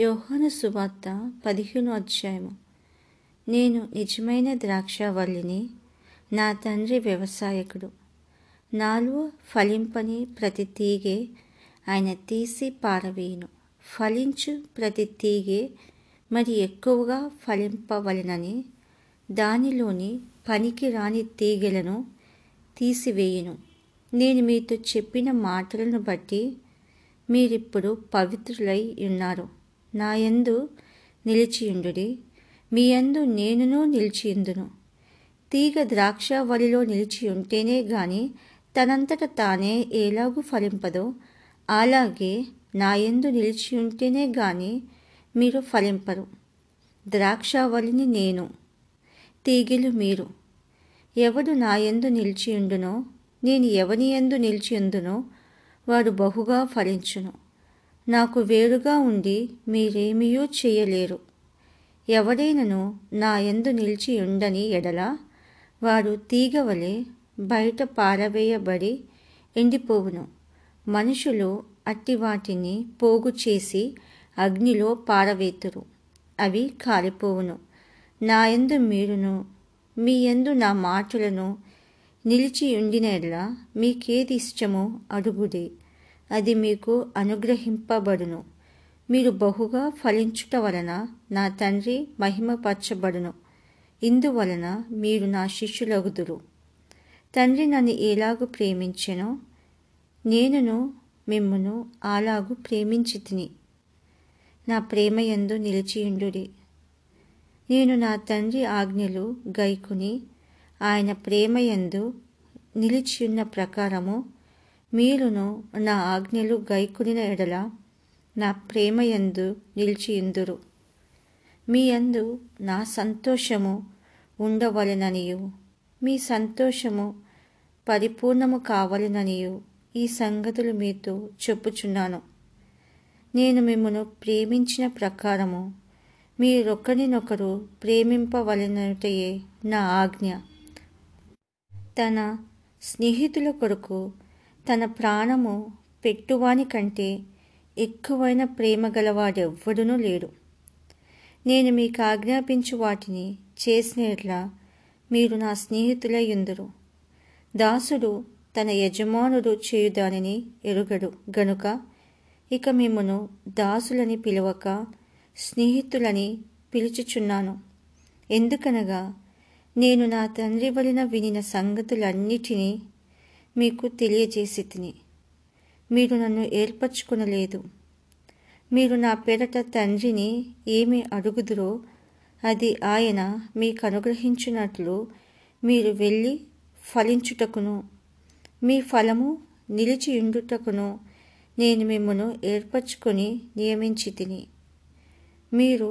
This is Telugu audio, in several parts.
యోహాను సువార్త పదిహేను అధ్యాయము. నేను నిజమైన ద్రాక్షవల్లిని నా తండ్రి వ్యవసాయకుడు. నాలుగు ఫలింపని ప్రతి తీగే ఆయన తీసి పారవేయును. ఫలించు ప్రతి తీగె మరి ఎక్కువగా ఫలింపవలెనని దానిలోని పనికి రాని తీగలను తీసివేయును. నేను మీతో చెప్పిన మాటలను బట్టి మీరిప్పుడు పవిత్రులై ఉన్నారు. నా యందు నిలిచియుండుడి. మీ యందు నేనును నిలిచియుందును. తీగ ద్రాక్షవల్లిలో నిలిచి ఉంటేనే గాని తనంతట తానే ఎలాగూ ఫలింపదో అలాగే నా యందు నిలిచి ఉంటేనే గాని మీరు ఫలింపరు. ద్రాక్షవల్లిని నేను తీగిలు మీరు. ఎవడు నాయందు నిలిచియుండునో నేను ఎవని యందు నిలిచియుందునో వాడు బహుగా ఫలించును. నాకు వేరుగా ఉండి మీరేమీయూ చేయలేరు. ఎవడైనను నా యందు నిలిచి ఉండని ఎడల వాడు తీగవలే బయట పారవేయబడి ఎండిపోవును. మనుషులు అట్టి వాటిని పోగు చేసి అగ్నిలో పారవేతురు. అవి కాలిపోవును. నా యందు మీరును మీ యందు నా మాటలను నిలిచి ఉండినట్లా మీకేది ఇష్టమో అడుగుడే. అది మీకు అనుగ్రహింపబడును. మీరు బహుగా ఫలించుట వలన నా తండ్రి మహిమపరచబడును. ఇందువలన మీరు నా శిష్యులగుదురు. తండ్రి నన్ను ఎలాగు ప్రేమించెనో నేనును మిమ్మును అలాగు ప్రేమించి తిని నా ప్రేమయందు నిలిచియుండుడి. నేను నా తండ్రి ఆజ్ఞలు గైకుని ఆయన ప్రేమయందు నిలిచియున్న ప్రకారము మీరును నా ఆజ్ఞలు గైకునిన ఎడల నా ప్రేమయందు నిలిచియుందురు మీ యందు నా సంతోషము ఉండవలెననియు మీ సంతోషము పరిపూర్ణము కావలెననియు ఈ సంగతులు మీతో చెప్పుచున్నాను నేను మిమ్మను ప్రేమించిన ప్రకారము మీరొకరినొకరు ప్రేమింపవలెనటయే నా ఆజ్ఞ తన స్నేహితుల కొరకు తన ప్రాణము పెట్టువాని కంటే ఎక్కువైన ప్రేమ గలవాడెవ్వడునూ లేడు. నేను మీకు ఆజ్ఞాపించు వాటిని చేసినట్లా మీరు నా స్నేహితులయ్యుందురు దాసుడు తన యజమానుడు చేయుదానిని ఎరుగడు. గనుక ఇక మిమ్మను దాసులని పిలవక స్నేహితులని పిలుచుచున్నాను. ఎందుకనగా నేను నా తండ్రి వలన వినిన సంగతులన్నిటినీ మీకు తెలియజేసి తిని మీరు నన్ను ఏర్పరచుకునలేదు. మీరు నా పేరట తండ్రిని ఏమి అడుగుదురో అది ఆయన మీకు అనుగ్రహించినట్లు మీరు వెళ్ళి ఫలించుటకును మీ ఫలము నిలిచియుండుటకును నేను మిమ్మను ఏర్పరచుకొని నియమించి తిని మీరు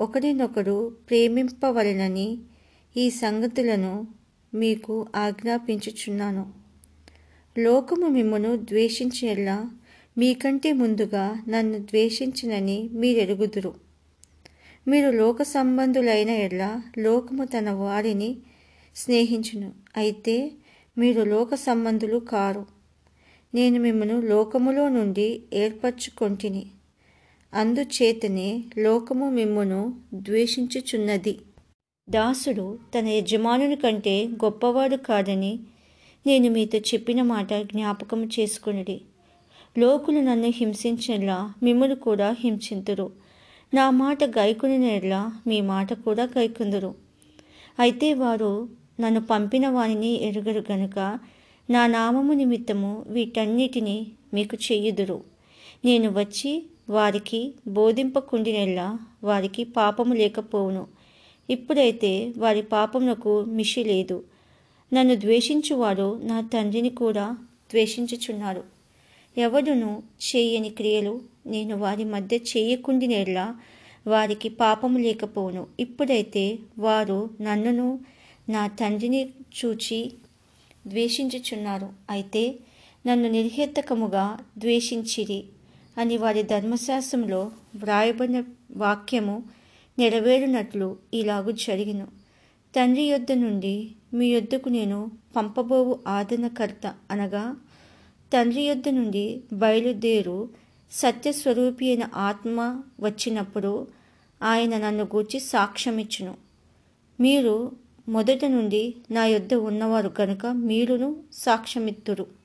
ఒకరినొకరు ప్రేమింపవలనని ఈ సంగతులను మీకు ఆజ్ఞాపించుచున్నాను. లోకము మిమ్మను ద్వేషించినలా? మీకంటే ముందుగా నన్ను ద్వేషించినని మీరెరుగుదురు. మీరు లోక సంబంధులైన ఎలా లోకము తన వారిని స్నేహించును. అయితే మీరు లోక సంబంధులు కారు. నేను మిమ్మను లోకములో నుండి ఏర్పరచుకొంటిని. అందుచేతనే లోకము మిమ్మును ద్వేషించుచున్నది. దాసుడు తన యజమానుని కంటే గొప్పవాడు కాదని నేను మీతో చెప్పిన మాట జ్ఞాపకం చేసుకునిడి. లోకులు నన్ను హింసించేలా మిమ్మల్ని కూడా హింసింతురు. నా మాట గైకునినేలా మీ మాట కూడా గైకుందురు. అయితే వారు నన్ను పంపిన వారిని ఎరుగరు గనుక నా నామము నిమిత్తము వీటన్నిటిని మీకు చెయ్యుదురు నేను వచ్చి వారికి బోధింపకుండినెల్లా వారికి పాపము లేకపోవును. ఇప్పుడైతే వారి పాపమునకు మిషి లేదు. నన్ను ద్వేషించువారు నా తండ్రిని కూడా ద్వేషించుచున్నారు ఎవడును చేయని క్రియలు నేను వారి మధ్య చేయకుండినెల్లా వారికి పాపము లేకపోవును. ఇప్పుడైతే వారు నన్నును నా తండ్రిని చూచి ద్వేషించుచున్నారు. అయితే నన్ను నిర్హేతకముగా ద్వేషించిరి అని వారి ధర్మశాస్త్రంలో వ్రాయబడిన వాక్యము నెరవేరునట్లు ఇలాగు జరిగిను. తండ్రి యొద్ద నుండి మీ యొద్దకు నేను పంపబోవు ఆదరణకర్త అనగా తండ్రి యొద్ద నుండి బయలుదేరు సత్యస్వరూపి అయిన ఆత్మ వచ్చినప్పుడు ఆయన నన్ను గూర్చి సాక్ష్యమిచ్చును. మీరు మొదట నుండి నా యొద్ద ఉన్నవారు కనుక మీరును సాక్ష్యమిత్తురు.